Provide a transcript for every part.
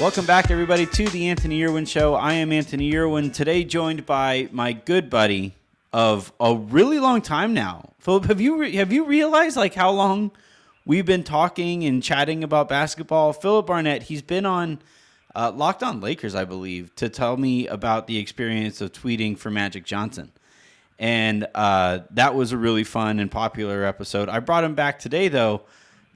Welcome back, everybody, to the Anthony Irwin Show. I am Anthony Irwin. Today, joined by my good buddy of a really long time now. Philip, have you re- have you realized like how long we've been talking and chatting about basketball? Philip Barnett, he's been on uh, Locked On Lakers, I believe, to tell me about the experience of tweeting for Magic Johnson. And uh, that was a really fun and popular episode. I brought him back today, though,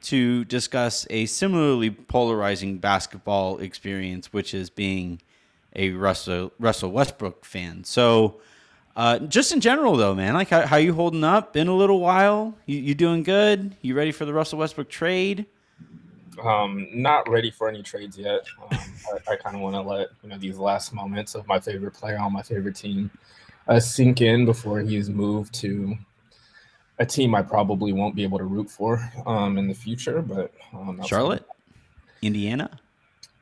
to discuss a similarly polarizing basketball experience, which is being a Russell Russell Westbrook fan. So, uh, just in general, though, man, like how, how you holding up? Been a little while. You, you doing good? You ready for the Russell Westbrook trade? Um, not ready for any trades yet. Um, I, I kind of want to let you know these last moments of my favorite player on my favorite team uh, sink in before he's moved to a team I probably won't be able to root for um, in the future. But um, Charlotte, Indiana,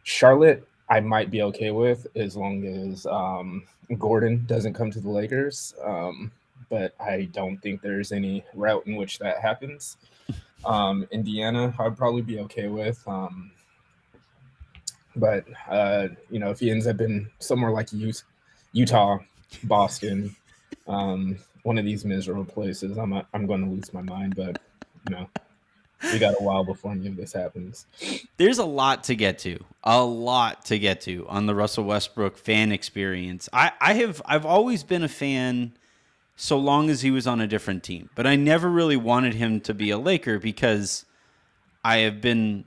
Charlotte, I might be okay with as long as um, Gordon doesn't come to the Lakers. Um, but I don't think there's any route in which that happens. Um, Indiana, I'd probably be okay with. Um, but uh, you know, if he ends up in somewhere like Utah, Boston, um, one of these miserable places, I'm a, I'm going to lose my mind. But you know, we got a while before any of this happens. There's a lot to get to, a lot to get to on the Russell Westbrook fan experience. I, I have I've always been a fan so long as he was on a different team, but I never really wanted him to be a Laker because I have been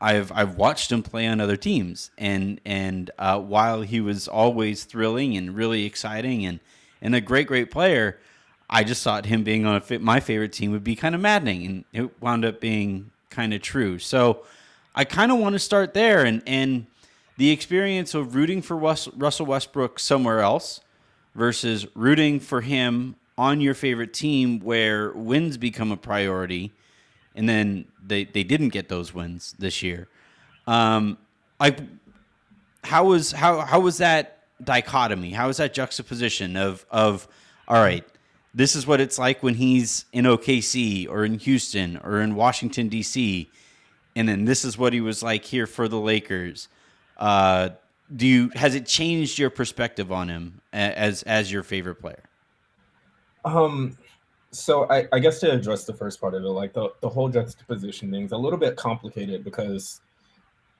I've I've watched him play on other teams, and and uh, while he was always thrilling and really exciting and and a great great player, I just thought him being on a, my favorite team would be kind of maddening, and it wound up being kind of true. So I kind of want to start there, and and the experience of rooting for Russell Westbrook somewhere else versus rooting for him on your favorite team where wins become a priority and then they, they didn't get those wins this year. Um, like how was how how was that dichotomy? How was that juxtaposition of of all right, this is what it's like when he's in OKC or in Houston or in Washington D.C., and then this is what he was like here for the Lakers. Uh, do you has it changed your perspective on him as as your favorite player? Um, so I, I guess to address the first part of it, like the, the whole juxtaposition thing is a little bit complicated because,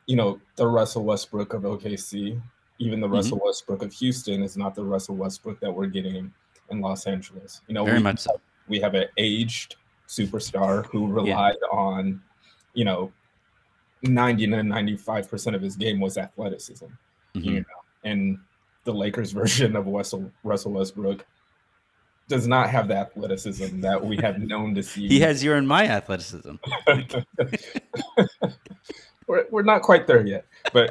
you know, the Russell Westbrook of OKC, even the mm-hmm. Russell Westbrook of Houston is not the Russell Westbrook that we're getting in Los Angeles. You know, very we, much so. We have an aged superstar who relied yeah. on, you know, 90 to 95% of his game was athleticism. Mm-hmm. You know, and the Lakers version of Russell Russell Westbrook does not have the athleticism that we have known to see. he has your and my athleticism. we're, we're not quite there yet, but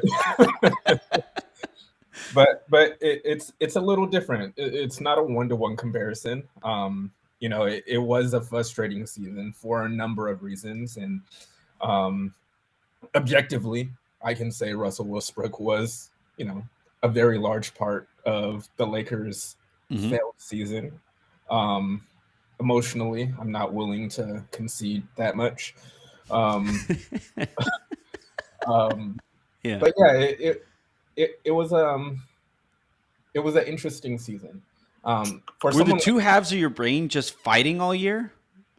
but but it, it's it's a little different. It, it's not a one to one comparison. Um, you know, it, it was a frustrating season for a number of reasons, and um, objectively, I can say Russell Westbrook was, you know, a very large part of the Lakers' mm-hmm. failed season. Um, emotionally, I'm not willing to concede that much. Um, um, yeah. But yeah, it, it, it it was um it was an interesting season. Um, for were the two halves of your brain just fighting all year?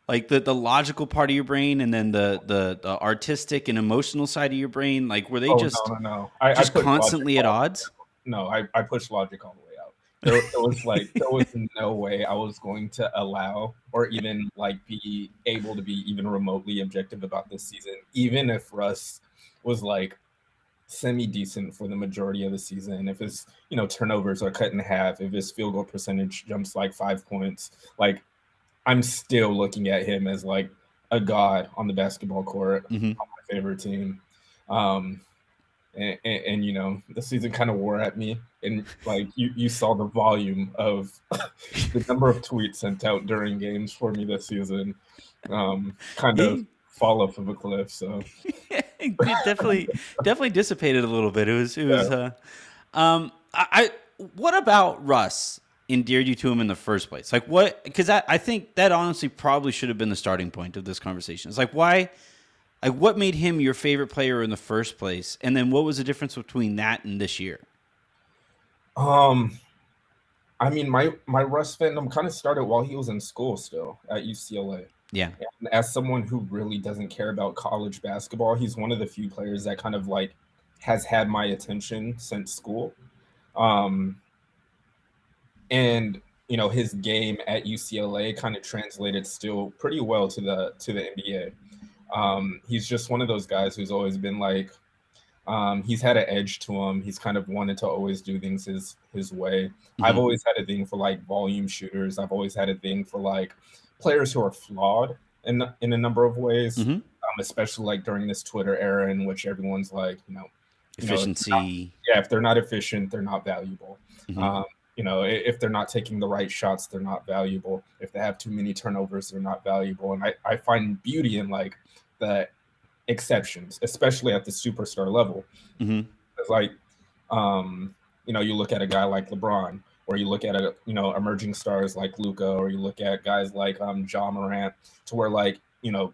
Like the, the logical part of your brain and then the, the, the artistic and emotional side of your brain, like were they oh, just no, no, no. I, just I constantly at odds? No, I, I pushed logic all the way out. There, there was like there was no way I was going to allow or even like be able to be even remotely objective about this season, even if Russ was like semi decent for the majority of the season. If his, you know, turnovers are cut in half, if his field goal percentage jumps like five points, like I'm still looking at him as like a god on the basketball court mm-hmm. on my favorite team. Um, and, and, and you know the season kind of wore at me and like you, you saw the volume of the number of tweets sent out during games for me this season um kind of fall off of a cliff so it definitely definitely dissipated a little bit. It was it was uh um I, I what about russ endeared you to him in the first place? Like what because I, I think that honestly probably should have been the starting point of this conversation. It's like why like what made him your favorite player in the first place? And then what was the difference between that and this year? Um i mean my my russ fandom kind of started while he was in school still at ucla yeah and as someone who really doesn't care about college basketball he's one of the few players that kind of like has had my attention since school um and you know his game at ucla kind of translated still pretty well to the to the nba um, he's just one of those guys who's always been like, um, he's had an edge to him. He's kind of wanted to always do things his his way. Mm-hmm. I've always had a thing for like volume shooters. I've always had a thing for like players who are flawed in in a number of ways, mm-hmm. um, especially like during this Twitter era in which everyone's like, you know, efficiency. You know, not, yeah, if they're not efficient, they're not valuable. Mm-hmm. Um, you know, if they're not taking the right shots, they're not valuable. If they have too many turnovers, they're not valuable. And I, I find beauty in like the exceptions, especially at the superstar level. Mm-hmm. It's like, um, you know, you look at a guy like LeBron, or you look at a you know emerging stars like Luka, or you look at guys like um Ja Morant, to where like you know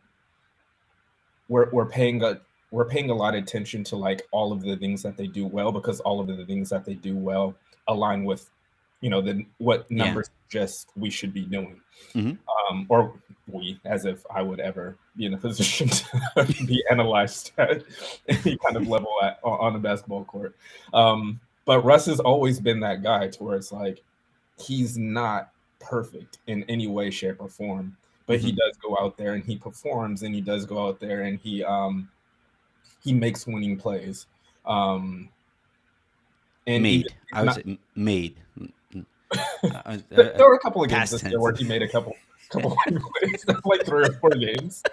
we're we're paying a we're paying a lot of attention to like all of the things that they do well because all of the things that they do well align with you know the what numbers yeah. just we should be doing mm-hmm. um, or we as if i would ever be in a position to be analyzed at any kind of level at, on a basketball court um, but russ has always been that guy to where it's like he's not perfect in any way shape or form but mm-hmm. he does go out there and he performs and he does go out there and he um he makes winning plays um and made i was made uh, there were a couple of games this year where he made a couple couple plays, like three or four games.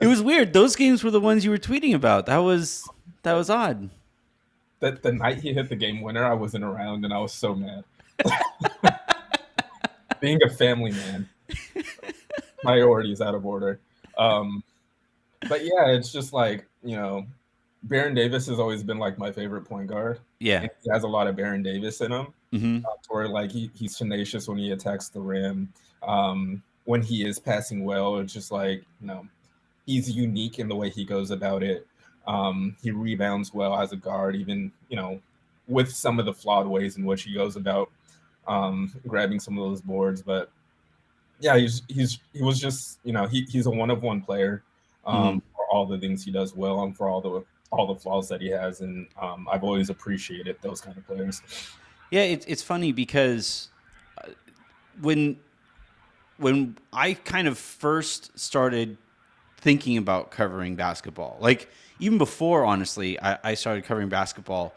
it was weird. Those games were the ones you were tweeting about. That was that was odd. That the night he hit the game winner, I wasn't around, and I was so mad. Being a family man, priorities out of order. Um, but yeah, it's just like you know, Baron Davis has always been like my favorite point guard. Yeah, he has a lot of Baron Davis in him. Mm-hmm. Uh, where like he, he's tenacious when he attacks the rim. Um, when he is passing well, it's just like you know he's unique in the way he goes about it. Um, he rebounds well as a guard, even you know with some of the flawed ways in which he goes about um, grabbing some of those boards. But yeah, he's he's he was just you know he, he's a one of one player um, mm-hmm. for all the things he does well and for all the all the flaws that he has, and um, I've always appreciated those kind of players. Yeah, it's it's funny because uh, when when I kind of first started thinking about covering basketball, like even before, honestly, I, I started covering basketball.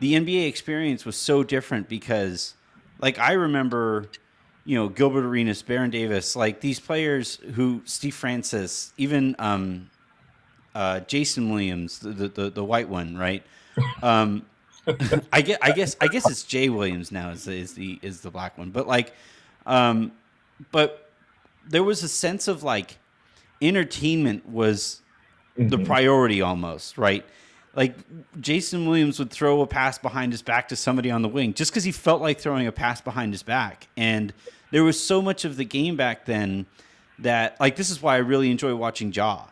The NBA experience was so different because, like, I remember, you know, Gilbert Arenas, Baron Davis, like these players who Steve Francis, even um, uh, Jason Williams, the, the the white one, right? Um, I guess I guess I guess it's Jay Williams now is the, is the is the black one, but like, um, but there was a sense of like entertainment was mm-hmm. the priority almost, right? Like Jason Williams would throw a pass behind his back to somebody on the wing just because he felt like throwing a pass behind his back, and there was so much of the game back then that like this is why I really enjoy watching Ja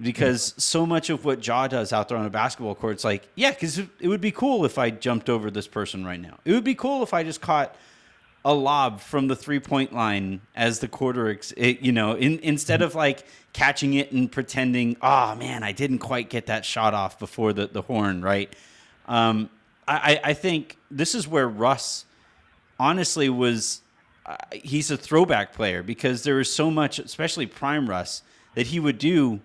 because so much of what Ja does out there on a basketball court, it's like, yeah, because it would be cool if I jumped over this person right now. It would be cool if I just caught a lob from the three point line as the quarter, you know, in, instead of like catching it and pretending, oh man, I didn't quite get that shot off before the, the horn, right? Um, I, I think this is where Russ honestly was, uh, he's a throwback player because there is so much, especially prime Russ, that he would do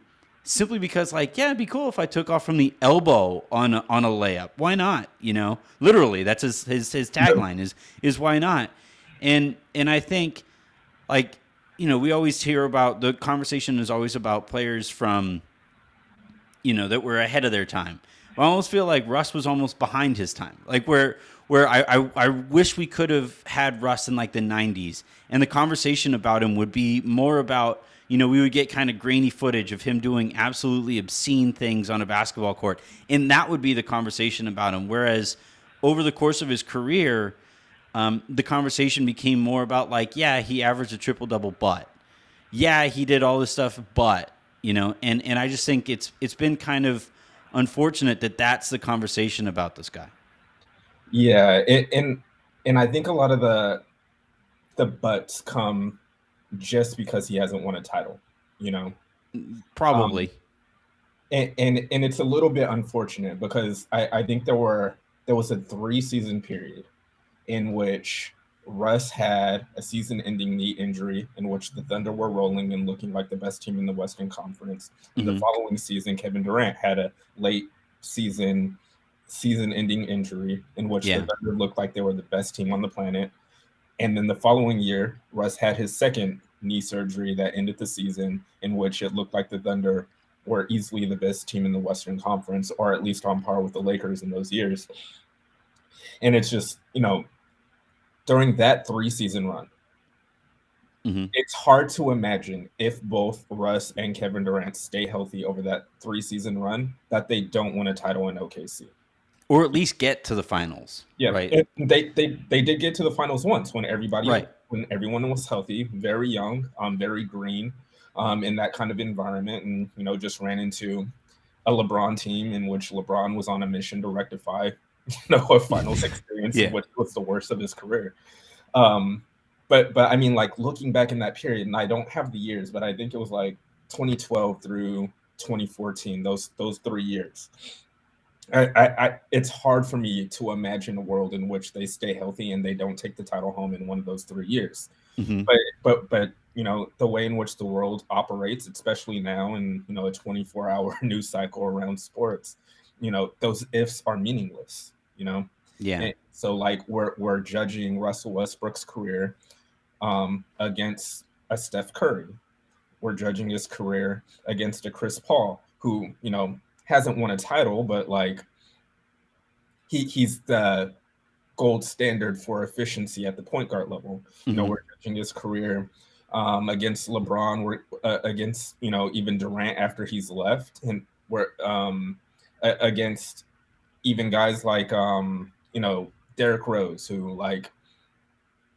simply because like yeah it'd be cool if i took off from the elbow on a, on a layup. Why not? You know? Literally that's his his, his tagline is is why not and and i think like you know we always hear about the conversation is always about players from you know that were ahead of their time I almost feel like Russ was almost behind his time. Like where where I, I, I wish we could have had Russ in like the 90s, and the conversation about him would be more about you know we would get kind of grainy footage of him doing absolutely obscene things on a basketball court, and that would be the conversation about him. Whereas over the course of his career, um, the conversation became more about like, yeah, he averaged a triple double, but yeah, he did all this stuff, but you know, and and I just think it's it's been kind of unfortunate that that's the conversation about this guy. Yeah, it, and and I think a lot of the the buts come just because he hasn't won a title, you know. Probably. Um, and, and and it's a little bit unfortunate because I, I think there were there was a three season period in which Russ had a season ending knee injury in which the Thunder were rolling and looking like the best team in the Western Conference. Mm-hmm. The following season, Kevin Durant had a late season season ending injury in which yeah. the Thunder looked like they were the best team on the planet. And then the following year, Russ had his second knee surgery that ended the season, in which it looked like the Thunder were easily the best team in the Western Conference, or at least on par with the Lakers in those years. And it's just, you know, during that three season run, mm-hmm. it's hard to imagine if both Russ and Kevin Durant stay healthy over that three season run that they don't win a title in OKC or at least get to the finals. Yeah, right. they they they did get to the finals once when everybody right. when everyone was healthy, very young, um, very green, um, in that kind of environment, and you know just ran into a LeBron team in which LeBron was on a mission to rectify, you know, a finals experience, yeah. which was the worst of his career. Um, but but I mean, like looking back in that period, and I don't have the years, but I think it was like 2012 through 2014. Those those three years I, I, it's hard for me to imagine a world in which they stay healthy and they don't take the title home in one of those three years. Mm-hmm. But but but you know the way in which the world operates, especially now in you know a 24 hour news cycle around sports, you know those ifs are meaningless. You know. Yeah. And so like we're we're judging Russell Westbrook's career um, against a Steph Curry. We're judging his career against a Chris Paul, who you know hasn't won a title, but like he he's the gold standard for efficiency at the point guard level. Mm-hmm. You know, mm-hmm. we're judging his career um, against LeBron, we're uh, against you know even Durant after he's left, and we're um, against even guys like um, you know Derrick Rose, who like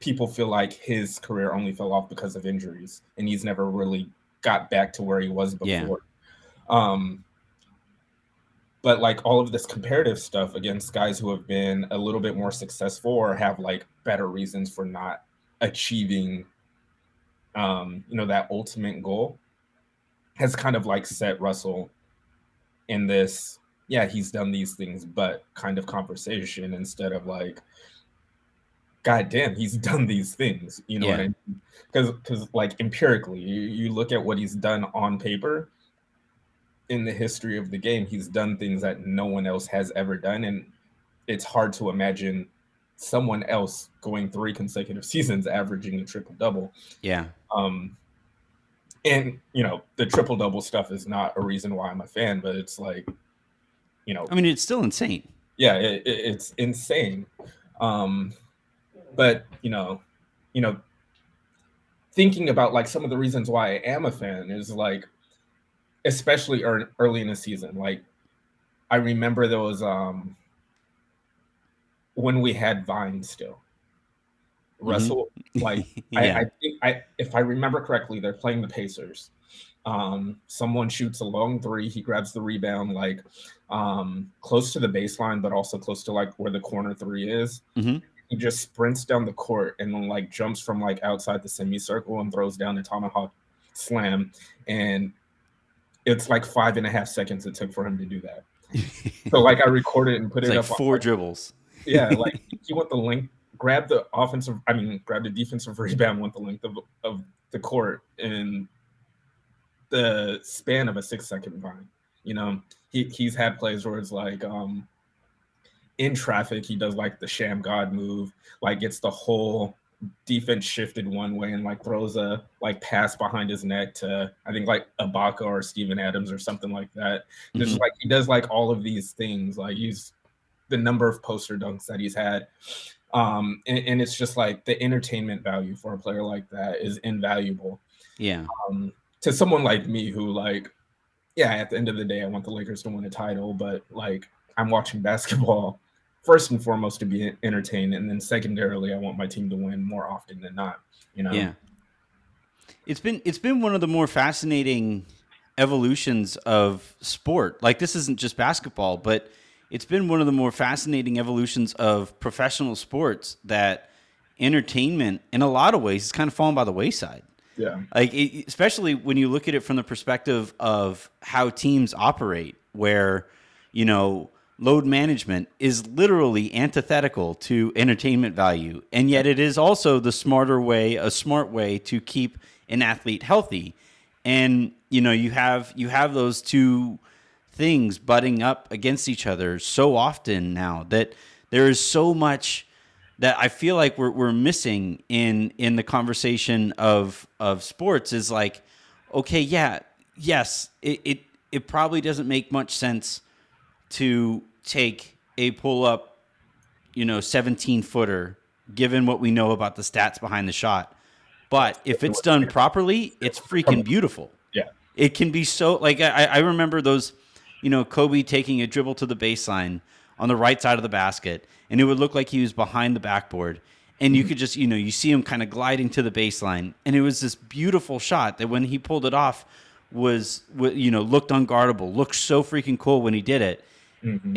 people feel like his career only fell off because of injuries, and he's never really got back to where he was before. Yeah. Um, but like all of this comparative stuff against guys who have been a little bit more successful or have like better reasons for not achieving um you know that ultimate goal has kind of like set russell in this yeah he's done these things but kind of conversation instead of like god damn he's done these things you know yeah. what i mean because because like empirically you, you look at what he's done on paper in the history of the game, he's done things that no one else has ever done. And it's hard to imagine someone else going three consecutive seasons averaging a triple double. Yeah. Um, and you know, the triple double stuff is not a reason why I'm a fan, but it's like, you know, I mean, it's still insane. Yeah, it, it, it's insane. Um, but you know, you know, thinking about like some of the reasons why I am a fan is like especially early in the season. Like I remember there was um when we had Vine still. Mm-hmm. Russell, mm-hmm. like yeah. I, I think I if I remember correctly, they're playing the Pacers. Um, someone shoots a long three, he grabs the rebound like um close to the baseline, but also close to like where the corner three is. Mm-hmm. He just sprints down the court and then like jumps from like outside the semicircle and throws down a tomahawk slam. And it's like five and a half seconds it took for him to do that. so like I recorded and put it's it like up. Four on, dribbles. yeah, like he went the length, grabbed the offensive. I mean, grabbed the defensive rebound, went the length of of the court in the span of a six second vine. You know, he he's had plays where it's like um in traffic, he does like the Shammgod move, like gets the whole defense shifted one way and like throws a like pass behind his neck to I think like Ibaka or Steven Adams or something like that. Just Mhm. like he does like all of these things. Like he's the number of poster dunks that he's had. Um, and, and it's just like the entertainment value for a player like that is invaluable. Yeah. Um, to someone like me who like, yeah, at the end of the day, I want the Lakers to win a title, but like I'm watching basketball first and foremost to be entertained, and then secondarily, I want my team to win more often than not. You know, Yeah. It's been it's been one of the more fascinating evolutions of sport. Like this isn't just basketball, but it's been one of the more fascinating evolutions of professional sports that entertainment in a lot of ways has kind of fallen by the wayside. Yeah, Like it, especially when you look at it from the perspective of how teams operate where you know load management is literally antithetical to entertainment value and yet it is also the smarter way a smart way to keep an athlete healthy. And you know you have you have those two things butting up against each other so often now that there is so much that I feel like we're we're missing in in the conversation of of sports is like, okay, yeah, yes, it it, it probably doesn't make much sense to take a pull up, you know, 17 footer, given what we know about the stats behind the shot. But if it's done properly, it's freaking beautiful. yeah, It can be so like I, I remember those, you know, Kobe taking a dribble to the baseline on the right side of the basket, and it would look like he was behind the backboard. And you could just, you know, you see him kind of gliding to the baseline, and it was this beautiful shot that when he pulled it off was, you know, looked unguardable, looked so freaking cool when he did it.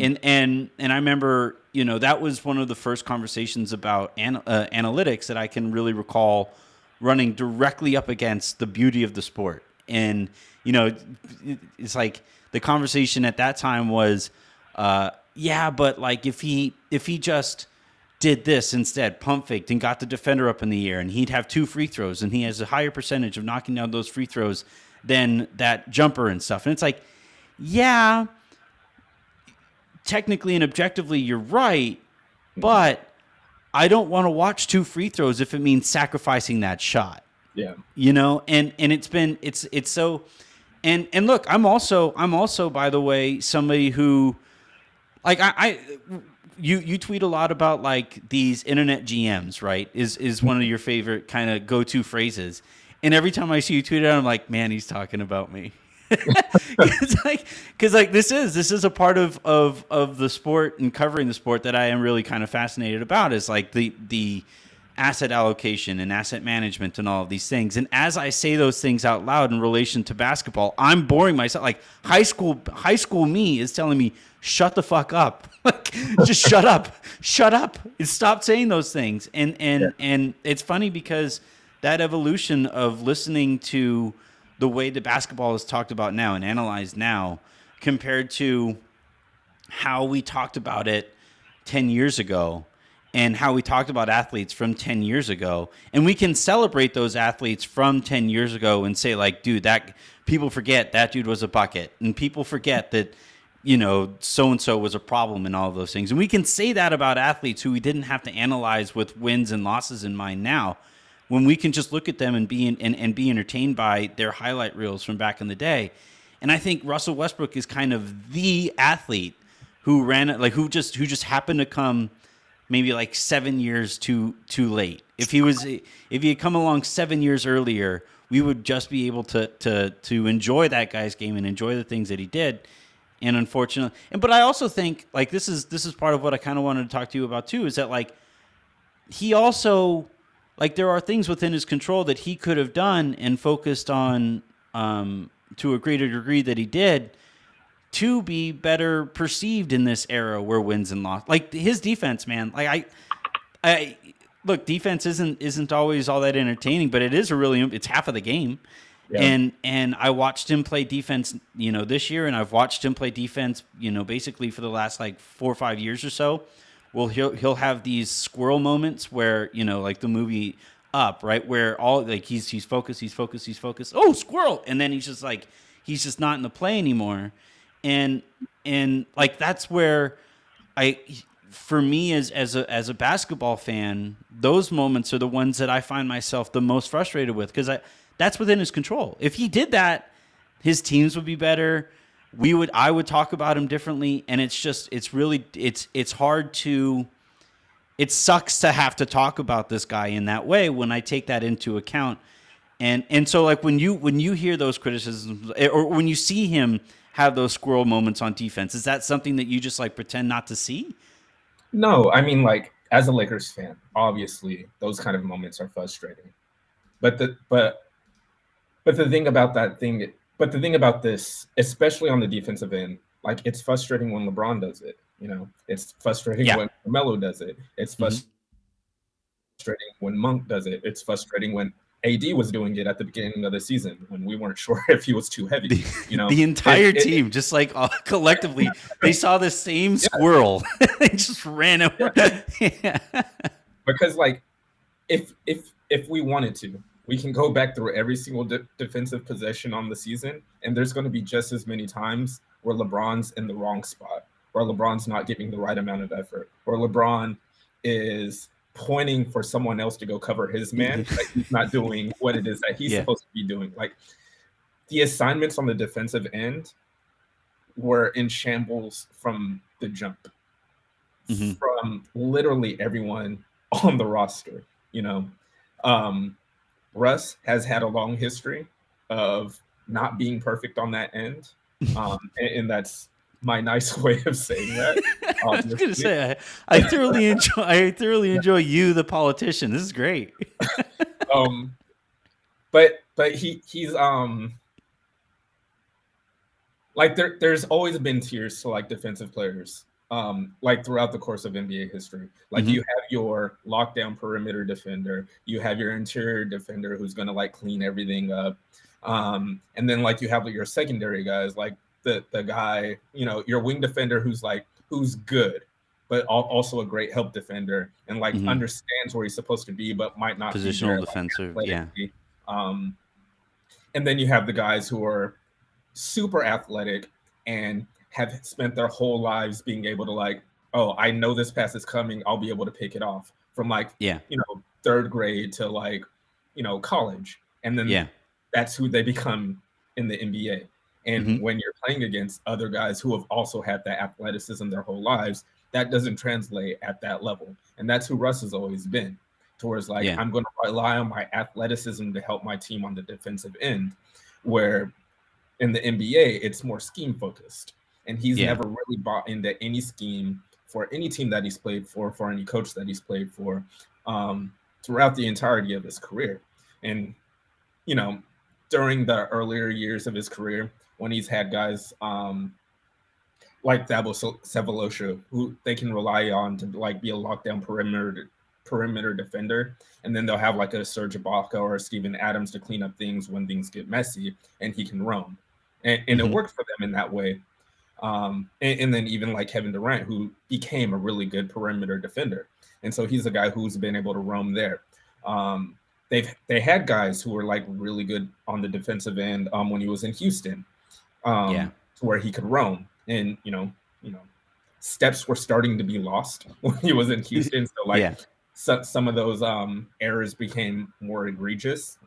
And and and I remember, you know, that was one of the first conversations about an, uh, analytics that I can really recall running directly up against the beauty of the sport. And you know, it's like the conversation at that time was, uh, yeah, but like if he if he just did this instead, pump faked and got the defender up in the air, and he'd have two free throws, and he has a higher percentage of knocking down those free throws than that jumper and stuff. And it's like, yeah, technically and objectively, you're right, but I don't want to watch two free throws if it means sacrificing that shot. Yeah, you know? And and it's been it's it's so and and look i'm also i'm also by the way somebody who like i i you you tweet a lot about like these internet gms right is is one of your favorite kind of go-to phrases and every time i see you tweet it i'm like man he's talking about me like because like this is this is a part of of of the sport and covering the sport that I am really kind of fascinated about is like the the asset allocation and asset management and all of these things. And as I say those things out loud in relation to basketball, I'm boring myself. Like high school high school me is telling me shut the fuck up. Like just shut up. Shut up. And stop saying those things. And and and it's funny because that evolution of listening to the way the basketball is talked about now and analyzed now compared to how we talked about it 10 years ago and how we talked about athletes from 10 years ago and we can celebrate those athletes from 10 years ago and say like dude that people forget that dude was a bucket and people forget that you know so and so was a problem and all those things and we can say that about athletes who we didn't have to analyze with wins and losses in mind now when we can just look at them and be in, and, and be entertained by their highlight reels from back in the day and i think russell westbrook is kind of the athlete who ran like who just who just happened to come maybe like seven years too too late. If he was if he had come along seven years earlier, we would just be able to to to enjoy that guy's game and enjoy the things that he did. And unfortunately, and but I also think like this is this is part of what I kind of wanted to talk to you about too is that like he also like there are things within his control that he could have done and focused on um, to a greater degree that he did to be better perceived in this era where wins and loss. Like his defense, man. Like I, I look, defense isn't isn't always all that entertaining, but it is a really it's half of the game. And and I watched him play defense, you know, this year, and I've watched him play defense, you know, basically for the last like four or five years or so. Well, he'll he'll have these squirrel moments where you know, like the movie Up, right, where all like he's he's focused, he's focused, he's focused. Oh, squirrel! And then he's just like he's just not in the play anymore and and like that's where I for me as as a as a basketball fan, those moments are the ones that I find myself the most frustrated with because I that's within his control. If he did that, his teams would be better. We would I would talk about him differently, and it's just it's really it's it's hard to it sucks to have to talk about this guy in that way when I take that into account. And and so like when you when you hear those criticisms eh, or when you see him have those squirrel moments on defense, is that something that you just like pretend not to see? No, I mean like as a Lakers fan, obviously those kind of moments are frustrating. But the but but the thing about that thing but the thing about this, especially on the defensive end, like it's frustrating when LeBron does it. You know, it's frustrating Yeah. when Melo does it. It's Mhm. frustrating when Monk does it. It's frustrating when AD was doing it at the beginning of the season when we weren't sure if he was too heavy. You know, the entire It- it- team, just like all, collectively, they saw the same squirrel. they just ran over. yeah. because like if if if we wanted to we can go back through every single de- defensive possession on the season and there's going to be just as many times where lebron's in the wrong spot where lebron's not giving the right amount of effort or lebron is pointing for someone else to go cover his man but he's not doing what it is that he's Yeah. supposed to be doing like the assignments on the defensive end were in shambles from the jump Mhm. from literally everyone on the roster. You know, um, Russ has had a long history of not being perfect on that end, um, and, and that's my nice way of saying that. I was gonna say I, I thoroughly enjoy I thoroughly enjoy you, the politician. This is great. um, but but he he's um like there there's always been tiers to like defensive players um like throughout the course of NBA history. Like Mhm. you have your lockdown perimeter defender, you have your interior defender who's gonna like clean everything up. Um, and then like you have your secondary guys, like the the guy, you know, your wing defender who's like who's good, but also a great help defender and like Mhm. understands where he's supposed to be, but might not be there, Positional like. Yeah. Um, and then you have the guys who are super athletic and have spent their whole lives being able to like, oh, I know this pass is coming. I'll be able to pick it off from like, Yeah. you know, third grade to like, you know, college. And then Yeah. that's who they become in the NBA. And Mhm. when you're playing against other guys who have also had that athleticism their whole lives, that doesn't translate at that level. And that's who Russ has always been. Towards like, Yeah. I'm going to rely on my athleticism to help my team on the defensive end, where in the NBA, it's more scheme focused. And he's Yeah. never really bought into any scheme for any team that he's played for, for any coach that he's played for, um, throughout the entirety of his career. And, you know, during the earlier years of his career, when he's had guys um, like Thabo Sefolosha, who they can rely on to like be a lockdown perimeter perimeter defender, and then they'll have like a Serge Ibaka or a Steven Adams to clean up things when things get messy, and he can roam, and, and Mhm. it worked for them in that way. Um, and, and then even like Kevin Durant, who became a really good perimeter defender, and so he's a guy who's been able to roam there. Um, they've they had guys who were like really good on the defensive end um, when he was in Houston, um, Yeah. to where he could roam, and you know, you know, steps were starting to be lost when he was in Houston. So like Yeah. so, some of those um, errors became more egregious.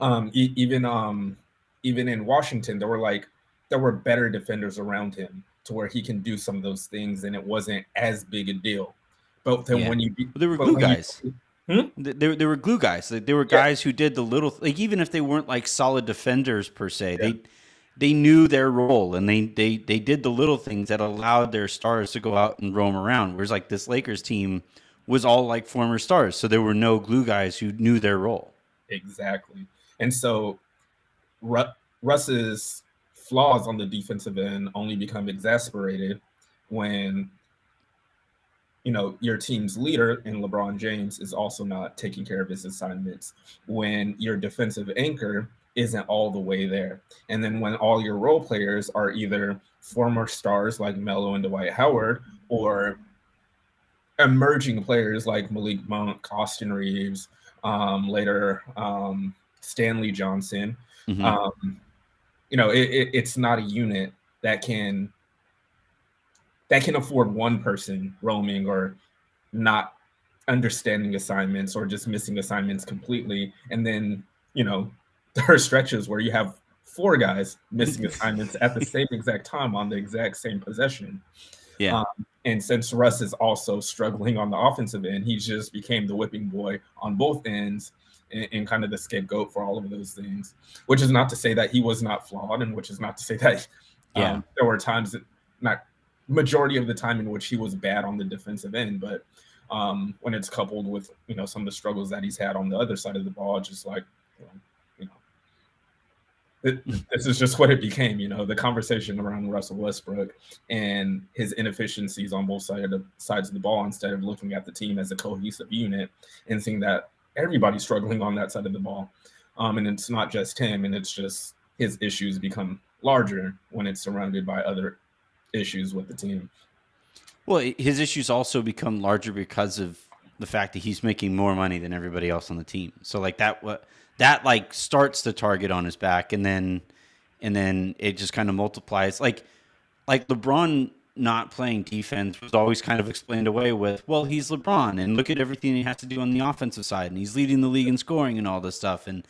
Um, e- even um, even in Washington, there were like there were better defenders around him to where he can do some of those things, and it wasn't as big a deal. But then Yeah. when you be, They were glue when you- guys. Hmm? There, They, were- glue guys. They were Yeah. guys who did the little like even if they weren't like solid defenders per se, they they knew their role and they they they did the little things that allowed their stars to go out and roam around. Whereas like this Lakers team was all like former stars, so there were no glue guys who knew their role. Exactly. And so Ru- Russ's flaws on the defensive end only become exasperated when you know your team's leader in LeBron James is also not taking care of his assignments when your defensive anchor isn't all the way there and then when all your role players are either former stars like Melo and Dwight Howard or emerging players like Malik Monk, Austin Reaves, um, later um, Stanley Johnson. Mhm. Um, you know, it, it, it's not a unit that can that can afford one person roaming or not understanding assignments or just missing assignments completely. And then, you know, there are stretches where you have four guys missing assignments at the same exact time on the exact same possession. Yeah. Um, and since Russ is also struggling on the offensive end, he just became the whipping boy on both ends and, and, kind of the scapegoat for all of those things. Which is not to say that he was not flawed, and which is not to say that um, yeah. there were times that not majority of the time in which he was bad on the defensive end, but um, when it's coupled with you know some of the struggles that he's had on the other side of the ball, just like you know, it, this is just what it became. You know, the conversation around Russell Westbrook and his inefficiencies on both sides of the sides of the ball, instead of looking at the team as a cohesive unit and seeing that everybody's struggling on that side of the ball. Um, and it's not just him, and it's just his issues become larger when it's surrounded by other issues with the team. Well, his issues also become larger because of the fact that he's making more money than everybody else on the team. So like that what that like starts the target on his back and then and then it just kind of multiplies like like LeBron not playing defense was always kind of explained away with well he's LeBron and look at everything he has to do on the offensive side and he's leading the league in scoring and all this stuff and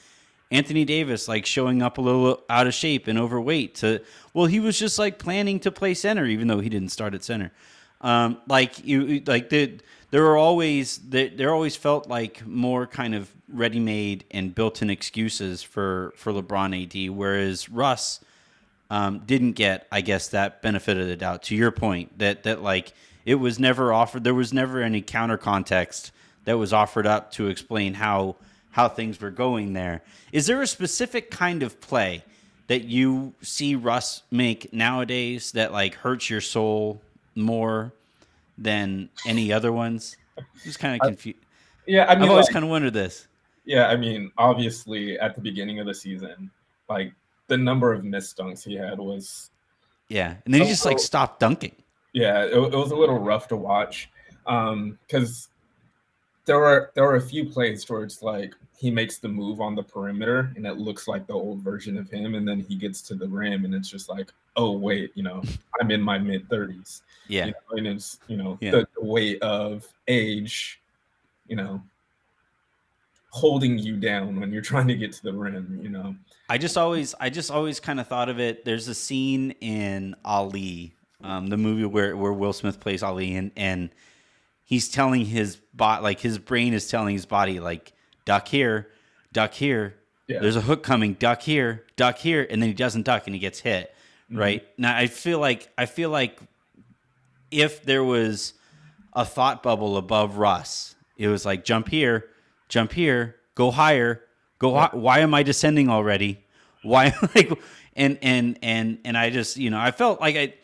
Anthony Davis like showing up a little out of shape and overweight to well he was just like planning to play center even though he didn't start at center. Um, like you like the there are always there always felt like more kind of ready-made and built-in excuses for for LeBron AD, whereas Russ um, didn't get, I guess, that benefit of the doubt. To your point, that that like it was never offered. There was never any counter context that was offered up to explain how how things were going there. Is there a specific kind of play that you see Russ make nowadays that like hurts your soul more than any other ones? I'm just kind of confused. Yeah, I mean, I've always like, kind of wondered this. Yeah, I mean, obviously at the beginning of the season, like the number of missed dunks he had was yeah, and then he just like stopped dunking. Yeah, it, it was a little rough to watch um because there were there were a few plays where it's like he makes the move on the perimeter and it looks like the old version of him and then he gets to the rim and it's just like oh wait you know i'm in my mid 30s yeah you know, and it's you know yeah. the, the weight of age you know holding you down when you're trying to get to the rim you know i just always i just always kind of thought of it there's a scene in ali um, the movie where where will smith plays ali and and he's telling his bot like his brain is telling his body like duck here duck here yeah. there's a hook coming duck here duck here and then he doesn't duck and he gets hit mm-hmm. right now i feel like i feel like if there was a thought bubble above russ it was like jump here jump here, go higher, go. Yeah. Why am I descending already? Why like and and and and I just you know I felt like I.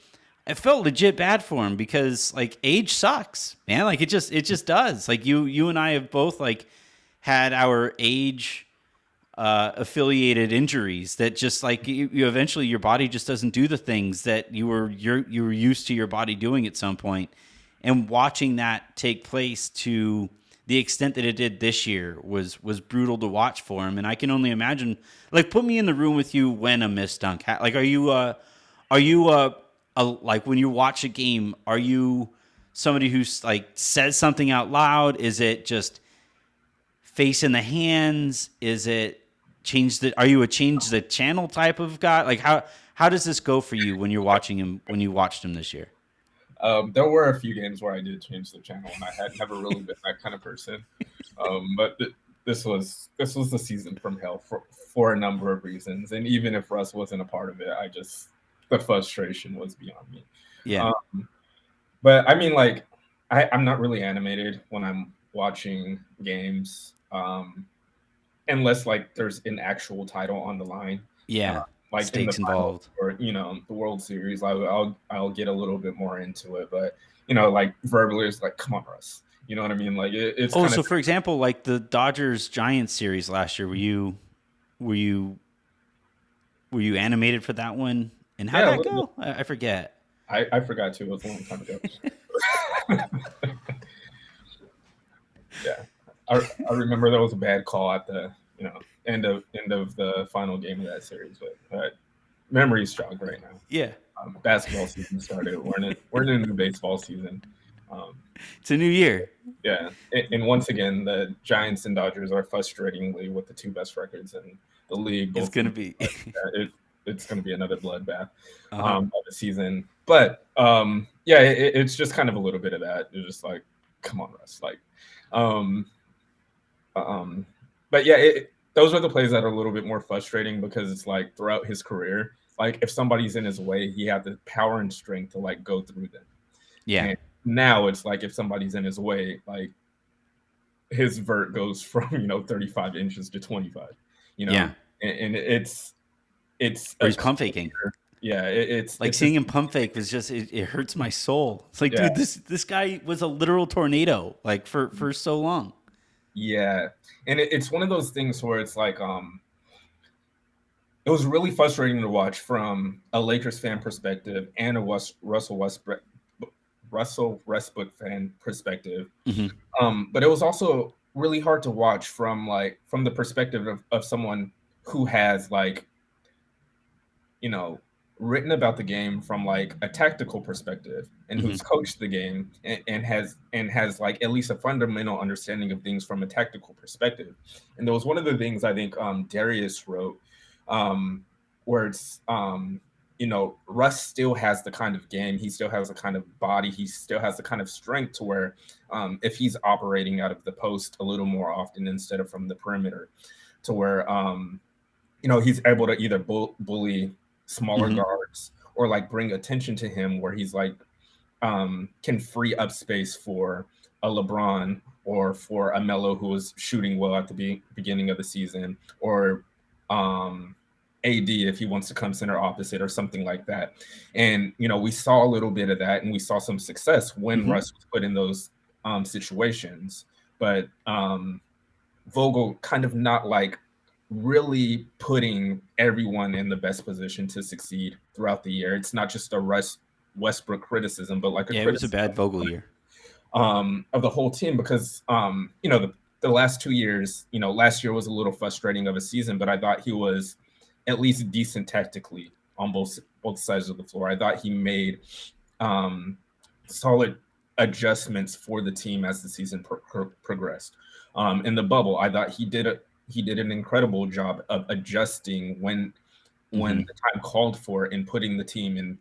I felt legit bad for him because like age sucks, man. Like it just it just does. Like you you and I have both like had our age uh, affiliated injuries that just like you, you, eventually your body just doesn't do the things that you were you're you were used to your body doing at some point, and watching that take place to the extent that it did this year was was brutal to watch for him. And i can only imagine like put me in the room with you when a missed dunk like are you uh are you uh a, like when you watch a game are you somebody who's like says something out loud? Is it just face in the hands? Is it change the are you a change the channel type of guy? Like how how does this go for you when you're watching him when you watched him this year um, there were a few games where I did change the channel, and I had never really been that kind of person. Um, but th- this was this was the season from hell for for a number of reasons, and even if Russ wasn't a part of it, I just the frustration was beyond me. Yeah. Um, but I mean, like, I, I'm not really animated when I'm watching games, um, unless like there's an actual title on the line. Yeah. Uh, like stakes in involved or you know the World Series. I'll, I'll I'll get a little bit more into it, but you know, like verbally, it's like, come on, Russ. You know what I mean? Like it, it's. Oh, so for example, like the Dodgers Giants series last year, were you, were you, were you animated for that one? And how yeah, did that go? I, I forget. I, I forgot too. It was a long time ago. yeah, I, I remember there was a bad call at the you know end of end of the final game of that series, but, but memories jog right now. Yeah. um, basketball season started. We're in a, we're in a new baseball season. Um, It's a new year. yeah, and, and once again, the Giants and Dodgers are frustratingly with the two best records in the league. It's gonna be. Yeah, it, it's going to be another bloodbath Uh-huh. um, of the season. But um, yeah, it, it's just kind of a little bit of that. It's just like, come on, Russ. Like, um, um, but yeah, it, those are the plays that are a little bit more frustrating because it's like throughout his career, like if somebody's in his way, he had the power and strength to like go through them. yeah. And now it's like if somebody's in his way, like his vert goes from you know 35 inches to 25. You know, Yeah. and, and it's it's Or he's pump faking. yeah, it, it's Like it's seeing him pump fake was just it, it hurts my soul. It's like, Yeah. dude, this this guy was a literal tornado, like for for mm-hmm. so long. Yeah, and it, it's one of those things where it's like, um, it was really frustrating to watch from a Lakers fan perspective and a West, Russell Westbrook, Russell Westbrook fan perspective. Mhm. Um, but it was also really hard to watch from like from the perspective of, of someone who has like, you know, written about the game from like a tactical perspective and who's coached the game and, and has and has like at least a fundamental understanding of things from a tactical perspective. And there was one of the things I think um, Darius wrote um, where it's um, you know Russ still has the kind of game, he still has the kind of body, he still has the kind of strength to where um, if he's operating out of the post a little more often instead of from the perimeter, to where um, you know he's able to either bull- bully smaller Mhm. guards or like bring attention to him where he's like um, can free up space for a LeBron or for a Melo who was shooting well at the be- beginning of the season or um, AD if he wants to come center opposite or something like that. And you know, we saw a little bit of that and we saw some success when Mhm. Russ was put in those um, situations. But um, Vogel kind of not like really putting everyone in the best position to succeed throughout the year. It's not just a Russ Westbrook criticism, but like a Yeah, it was a bad Vogel year. um, of the whole team because um, you know the, the last two years, you know, last year was a little frustrating of a season, but I thought he was at least decent tactically on both both sides of the floor. I thought he made um, solid adjustments for the team as the season pro- pro- progressed. Um, in the bubble, I thought he did a he did an incredible job of adjusting when when the time called for and putting the team in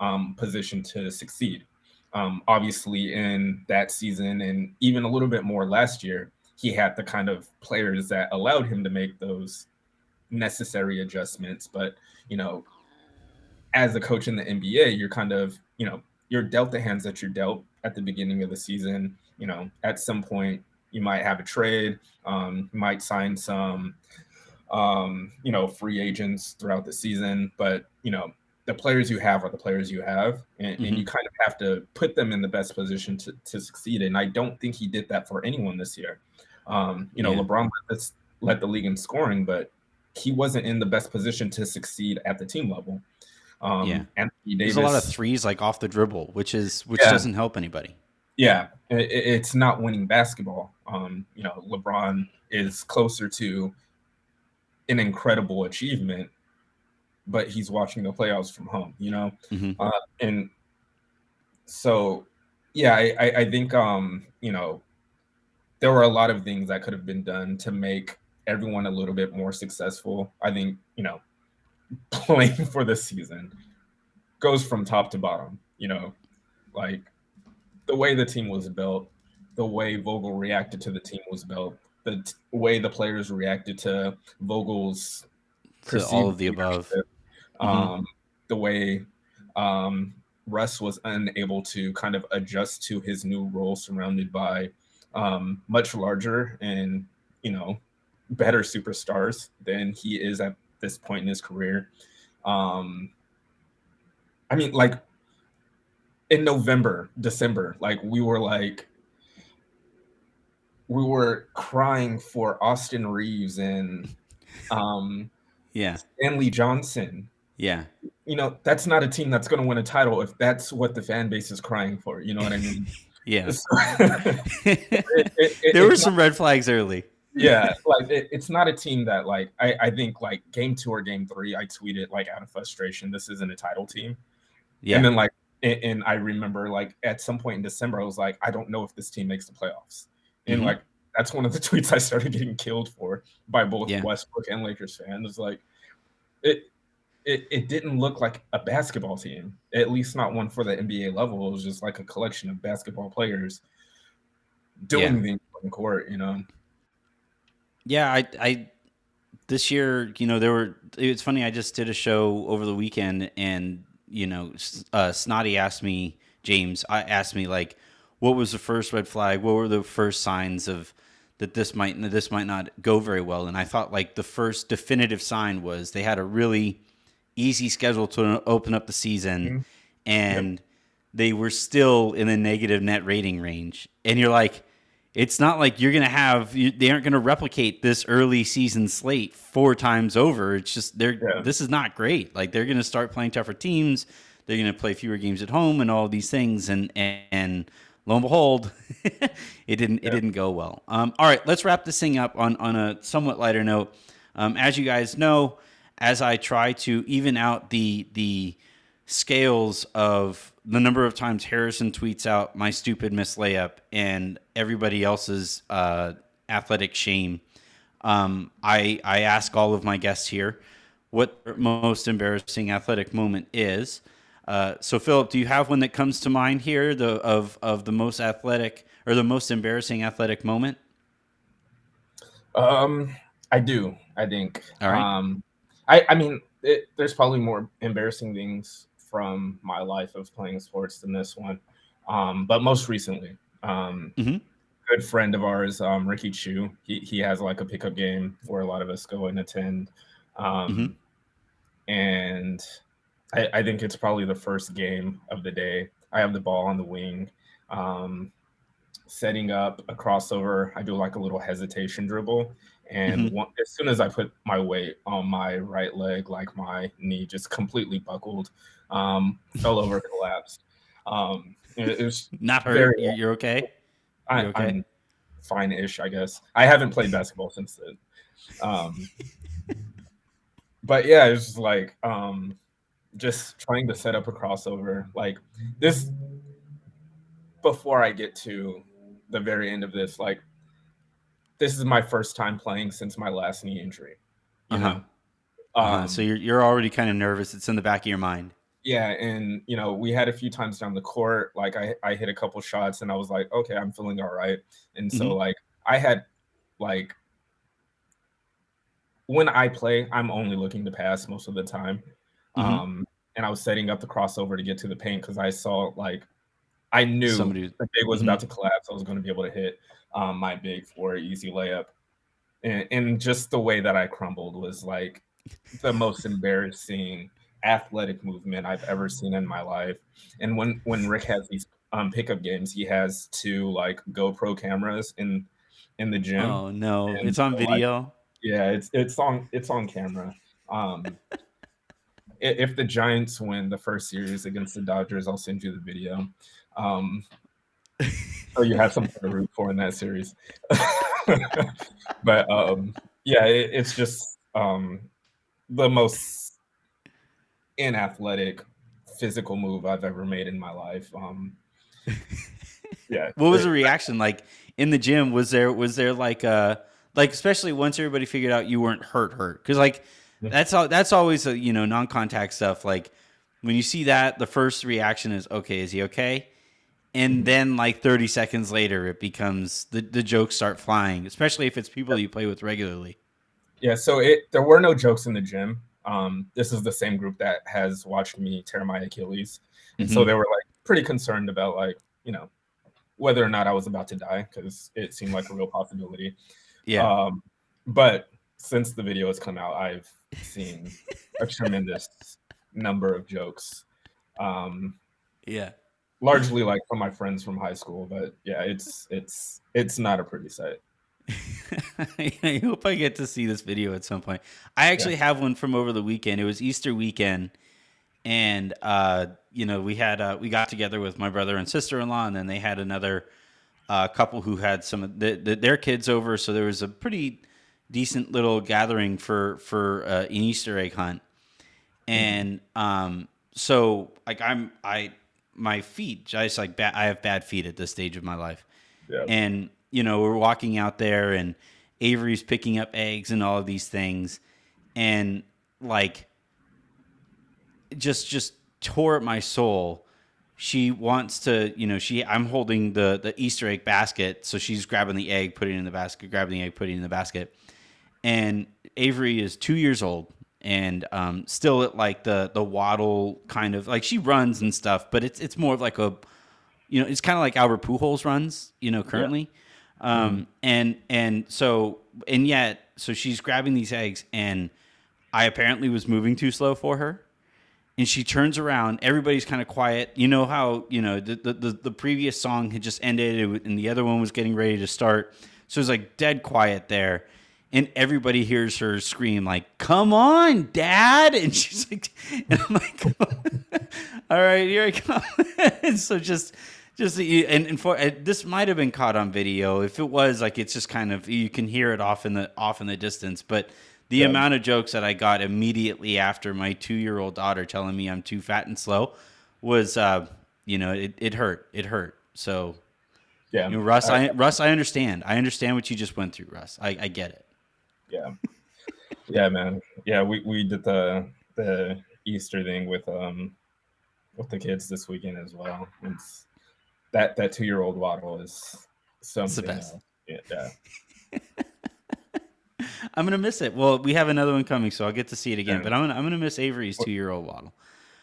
um, position to succeed. Um, obviously, in that season and even a little bit more last year, he had the kind of players that allowed him to make those necessary adjustments. But you know, as a coach in the NBA, you're kind of you know you're dealt the hands that you're dealt at the beginning of the season. You know, at some point you might have a trade, um, you might sign some, um, you know, free agents throughout the season, but you know the players you have are the players you have, and, and you kind of have to put them in the best position to, to succeed. And I don't think he did that for anyone this year. Um, you know, Yeah. LeBron let, this, led the league in scoring, but he wasn't in the best position to succeed at the team level. Um, Yeah. Anthony Davis. There's a lot of threes like off the dribble, which is which Yeah. doesn't help anybody. Yeah, i- i- it's not winning basketball. Um, you know, LeBron is closer to an incredible achievement, but he's watching the playoffs from home. You know, Mhm. uh, and so yeah, I, I, I think um, you know there were a lot of things that could have been done to make everyone a little bit more successful. I think you know playing for the season goes from top to bottom. You know, like the way the team was built, the way Vogel reacted to the team was built, the t- way the players reacted to Vogel's To all of the above. Mhm. Um, the way um, Russ was unable to kind of adjust to his new role, surrounded by um, much larger and you know better superstars than he is at this point in his career. Um, I mean, like in November, December, like we were like we were crying for Austin Reaves and um Yeah, Stanley Johnson. yeah, You know, that's not a team that's going to win a title if that's what the fan base is crying for. You know what I mean? yeah. So- it- it- it- there were some red flags early. yeah like it, it's not a team that like I, I think like game two or game three i tweeted like out of frustration this isn't a title team Yeah. And then like and, and I remember like at some point in December, I was like, I don't know if this team makes the playoffs. And Mhm. like that's one of the tweets I started getting killed for by both Yeah. Westbrook and Lakers fans. Like it it it didn't look like a basketball team, at least not one for the NBA level. It was just like a collection of basketball players doing Yeah. things on the court, you know. Yeah, I, I this year, you know, there were. It's funny. I just did a show over the weekend, and you know, uh, Snotty asked me, James, I asked me like, what was the first red flag? What were the first signs of that this might this might not go very well? And I thought like the first definitive sign was they had a really easy schedule to open up the season, and they were still in the negative net rating range. And you're like, it's not like you're gonna have you, they aren't gonna replicate this early season slate four times over. It's just they're Yeah. this is not great. Like they're gonna start playing tougher teams. They're gonna play fewer games at home and all these things. And and, and lo and behold, it didn't it didn't go well. Um, all right, let's wrap this thing up on on a somewhat lighter note. Um, as you guys know, as I try to even out the the scales of the number of times Harrison tweets out my stupid miss layup and everybody else's uh, athletic shame. Um, I I ask all of my guests here what their most embarrassing athletic moment is. Uh, so Philip, do you have one that comes to mind here? The of of the most athletic or the most embarrassing athletic moment? Um, I do. I think. All right. Um, I I mean, it, there's probably more embarrassing things from my life of playing sports than this one. Um, but most recently, um, Mhm. good friend of ours, um, Ricky Chu. He he has like a pickup game where a lot of us go and attend. Um, Mhm. and I, I think it's probably the first game of the day. I have the ball on the wing. Um, setting up a crossover, I do like a little hesitation dribble. And Mhm. one, as soon as I put my weight on my right leg, like my knee just completely buckled, um, fell over, collapsed. Um, it, it was Not hurt. Very You're, you're okay. I, okay? I'm fine-ish, I guess. I haven't played basketball since then. Um, but yeah, it's just like um, just trying to set up a crossover. Like this, before I get to the very end of this, like this is my first time playing since my last knee injury. You Uh-huh. know, Uh, Um, so you're you're already kind of nervous. It's in the back of your mind. yeah, and you know, we had a few times down the court. Like I, I hit a couple shots, and I was like, okay, I'm feeling all right. And so Mhm. like I had like when I play, I'm only looking to pass most of the time. Mhm. Um, and I was setting up the crossover to get to the paint because I saw like I knew Somebody- the big was Mhm. about to collapse. I was going to be able to hit um, my big for an easy layup. And, and just the way that I crumbled was like the most embarrassing athletic movement I've ever seen in my life. And when when Rick has these um, pickup games, he has two like GoPro cameras in in the gym. Oh no, And it's on so, like, video. Yeah, it's it's on it's on camera. Um, if the Giants win the first series against the Dodgers, I'll send you the video. Um, so you have something to root for in that series. but um, yeah, it, it's just um, the most inathletic physical move I've ever made in my life. Um, yeah. What was the reaction like in the gym? Was there was there like uh like especially once everybody figured out you weren't hurt hurt because like that's all that's always a you know non contact stuff like when you see that the first reaction is okay is he okay and then like 30 seconds later it becomes the, the jokes start flying especially if it's people you play with regularly. Yeah, so it there were no jokes in the gym. Um, this is the same group that has watched me tear my Achilles, and so Mhm. they were like pretty concerned about like you know whether or not I was about to die because it seemed like a real possibility. yeah. Um, but since the video has come out, I've seen a tremendous number of jokes, um, yeah largely like from my friends from high school. But yeah, it's it's it's not a pretty sight. I hope I get to see this video at some point. I actually have one from over the weekend. It was Easter weekend, and uh, you know we had uh, we got together with my brother and sister in law, and then they had another uh, couple who had some of the, the, their kids over. So there was a pretty decent little gathering for for uh, an Easter egg hunt, and um, so like I'm I my feet just like bad, I have bad feet at this stage of my life, Yeah. and you know we're walking out there and Avery's picking up eggs and all of these things, and like just just tore at my soul. She wants to, you know, she I'm holding the the Easter egg basket, so she's grabbing the egg, putting it in the basket, grabbing the egg, putting it in the basket. And Avery is two years old and um, still at like the the waddle kind of like she runs and stuff, but it's it's more of like a you know, it's kind of like Albert Pujols runs, you know, currently. Um, and and so and yet so she's grabbing these eggs and I apparently was moving too slow for her. And she turns around. Everybody's kind of quiet. You know how you know the the the previous song had just ended, and the other one was getting ready to start. So it was like dead quiet there, and everybody hears her scream like, "Come on, Dad!" And she's like, and I'm like, "All right, here I come." and so just just and, and for this might have been caught on video. If it was, like, it's just kind of you can hear it off in the off in the distance, but the Yeah. amount of jokes that I got immediately after my two year old daughter telling me I'm too fat and slow was, uh, you know, it, it hurt. It hurt. So, Yeah. you know, Russ, Uh, I, Russ, I understand. I understand what you just went through, Russ. I, I get it. Yeah yeah man yeah we, we did the the easter thing with um with the kids this weekend as well it's that that two-year-old waddle is something else. yeah, yeah I'm gonna miss it. Well, we have another one coming, so I'll get to see it again. Yeah. But I'm gonna, I'm gonna miss Avery's two year old waddle.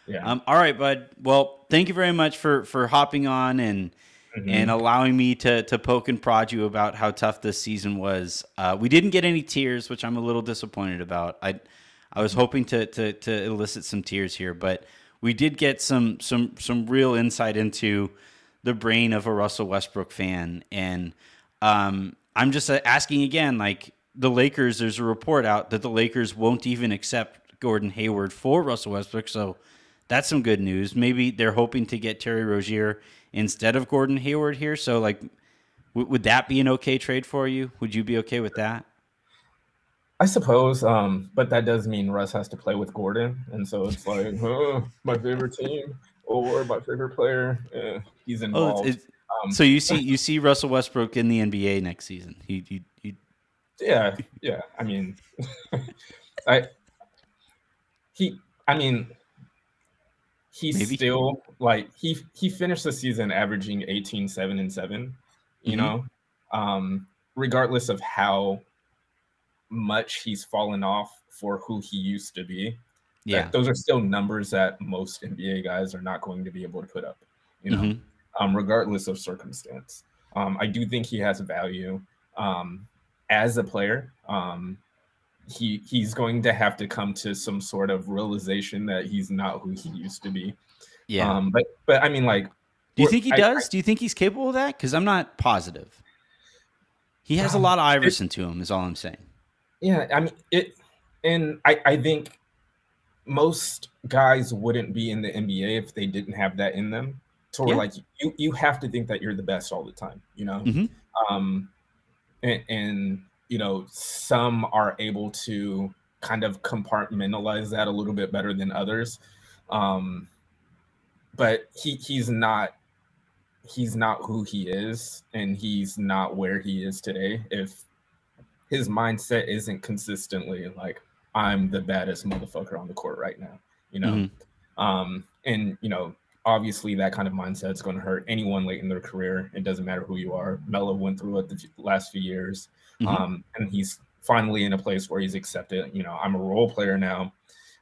yeah Um, all right, bud. Well, thank you very much for for hopping on and Mhm. and allowing me to to poke and prod you about how tough this season was. Uh, we didn't get any tears, which I'm a little disappointed about. I I was hoping to to to elicit some tears here, but we did get some some some real insight into the brain of a Russell Westbrook fan, and um, I'm just uh, asking again, like the Lakers. There's a report out that the Lakers won't even accept Gordon Hayward for Russell Westbrook, so that's some good news. Maybe they're hoping to get Terry Rozier instead of Gordon Hayward here. So, like, w- would that be an okay trade for you? Would you be okay with that? I suppose, um, but that does mean Russ has to play with Gordon, and so it's like, oh, my favorite team or my favorite player. Eh, he's Oh, involved. it's, it's, Um, so you see you see Russell Westbrook in the NBA next season. He, he, he yeah, yeah. I mean, I he. I mean, he's Maybe. still like he he finished the season averaging 18, 7, and 7. You Mhm. know, um, regardless of how much he's fallen off for who he used to be. yeah. those are still numbers that most NBA guys are not going to be able to put up. You know, Mhm. um, regardless of circumstance. Um, I do think he has value um, as a player. Um, he he's going to have to come to some sort of realization that he's not who he used to be. Yeah. Um, but but I mean, like, Do you think he I- does? Do you think he's capable of that? Because I'm not positive. He has a Um, lot of Iverson to him. Is all I'm saying. Yeah, I mean it, and I I think most guys wouldn't be in the NBA if they didn't have that in them. To where Yeah. like you you have to think that you're the best all the time, you know. Mhm. Um, and, and you know some are able to kind of compartmentalize that a little bit better than others. Um, but he he's not he's not who he is, and he's not where he is today. If his mindset isn't consistently like I'm the baddest motherfucker on the court right now, you know. Mhm. Um, and you know, obviously that kind of mindset is going to hurt anyone late in their career. It doesn't matter who you are. Melo went through it the last few years, Mhm. um, and he's finally in a place where he's accepted. You know, I'm a role player now.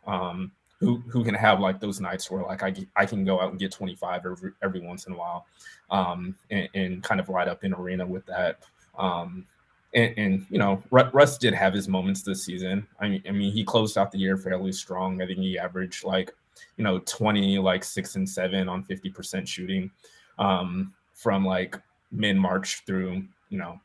Um, who, who can have like those nights where like I I can go out and get 25 every, every once in a while um, and, and kind of light up an arena with that. Um, and, and you know, Ru- Russ did have his moments this season. I mean, I mean, he closed out the year fairly strong. I think he averaged like, you know, 20, like six and seven on 50% shooting um, from like mid March through, you know,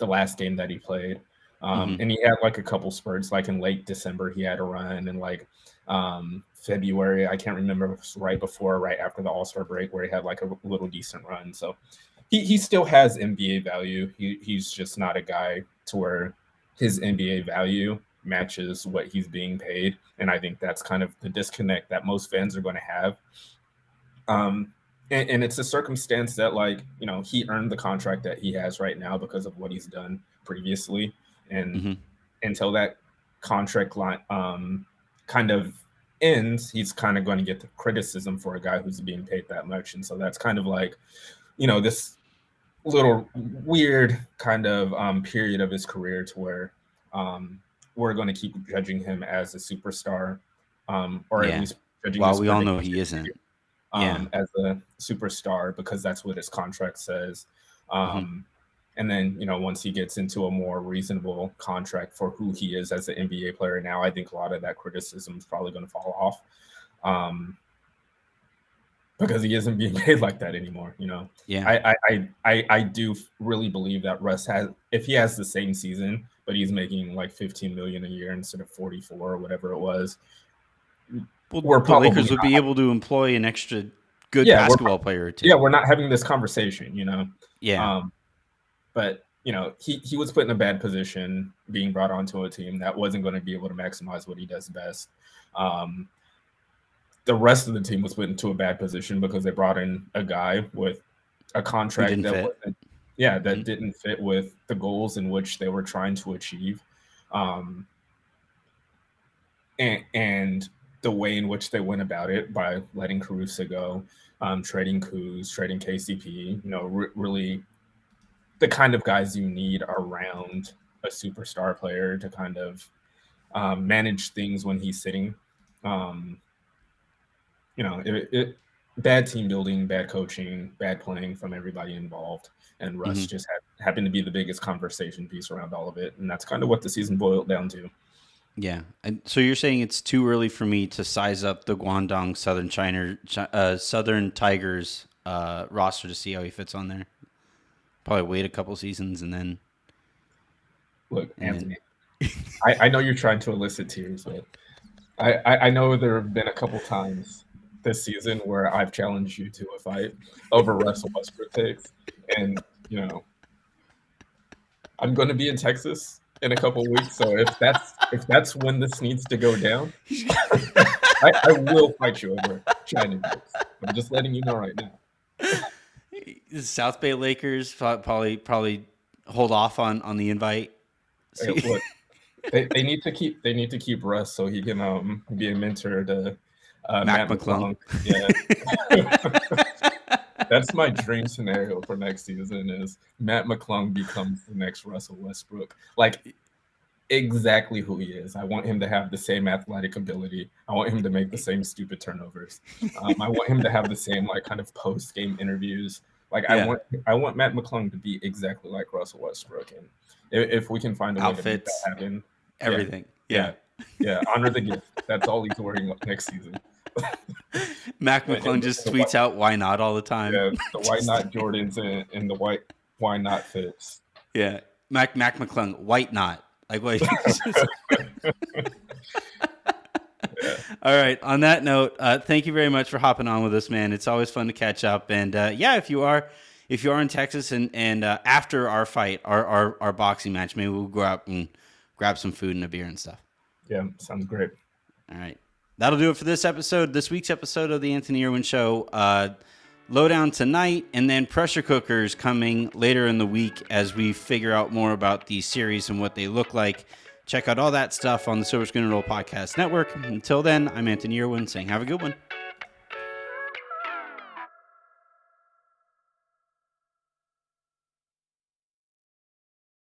the last game that he played. Um, Mhm. And he had like a couple spurts, like in late December, he had a run, and like um, February, I can't remember if it was right before, or right after the All Star break, where he had like a little decent run. So he, he still has NBA value. He, he's just not a guy to where his NBA value matches what he's being paid, and I think that's kind of the disconnect that most fans are going to have. Um, and, and it's a circumstance that, like, you know, he earned the contract that he has right now because of what he's done previously, and Mhm. until that contract line um, kind of ends, he's kind of going to get the criticism for a guy who's being paid that much, and so that's kind of like, you know, this little weird kind of um, period of his career to where um, we're going to keep judging him as a superstar, um, or Yeah. at least judging. Well, we all know he isn't. Um, Yeah. as a superstar because that's what his contract says. Mm-hmm. Um, And then, you know, once he gets into a more reasonable contract for who he is as an NBA player now, I think a lot of that criticism is probably going to fall off um, because he isn't being paid like that anymore. You know, Yeah. I, I, I, I do really believe that Russ has, if he has the same season, but he's making like 15 million a year instead of 44 or whatever it was, well, we're the Lakers would be able to employ an extra good Yeah, basketball player two. yeah, we're not having this conversation, you know. yeah. Um, but you know, he he was put in a bad position being brought onto a team that wasn't going to be able to maximize what he does best. Um, the rest of the team was put into a bad position because they brought in a guy with a contract that wasn't, yeah, that Mhm. didn't fit with the goals in which they were trying to achieve. Um, and, and the way in which they went about it by letting Caruso go, um, trading Kuz, trading KCP, you know, re- really the kind of guys you need around a superstar player to kind of um, manage things when he's sitting. Um, you know, it, it bad team building, bad coaching, bad playing from everybody involved, and Russ Mhm. just had, happened to be the biggest conversation piece around all of it, and that's kind of what the season boiled down to. Yeah. And so you're saying it's too early for me to size up the Guangdong Southern China uh, Southern Tigers uh, roster to see how he fits on there. Probably wait a couple seasons and then Look, And Anthony, I, I know you're trying to elicit tears, but I, I, I know there have been a couple times this season where I've challenged you to a fight over Russell Westbrook takes, and you know, I'm going to be in Texas in a couple weeks, so if that's if that's when this needs to go down, I, I will fight you over China. I'm just letting you know right now. South Bay Lakers pro- probably probably hold off on on the invite. Hey, look, they, they need to keep they need to keep Russ so he can um be a mentor to uh, Mac Matt McClung. McClung. Yeah, that's my dream scenario for next season is Mac McClung becomes the next Russell Westbrook. Like exactly who he is. I want him to have the same athletic ability. I want him to make the same stupid turnovers. Um, I want him to have the same like kind of post game interviews. Like I want I want Mac McClung to be exactly like Russell Westbrook. And if, if we can find a way to make that happen, Everything. yeah, Yeah. yeah, honor the gift. That's all he's wearing next season. Mac Yeah, McClung just tweets out why not all the time. Yeah, the why not Jordans and, and the white why not fits. Yeah. Mac Mac McClung, white knot. Like what? All right. On that note, uh, thank you very much for hopping on with us, man. It's always fun to catch up. And uh, yeah, if you are if you are in Texas and and uh, after our fight, our, our our boxing match, maybe we'll go out and grab some food and a beer and stuff. Yeah, sounds great. All right. That'll do it for this episode, this week's episode of the Anthony Irwin Show. Uh, lowdown tonight, and then pressure cookers coming later in the week as we figure out more about these series and what they look like. Check out all that stuff on the Silver Screen Roll Podcast Network. Until then, I'm Anthony Irwin saying have a good one.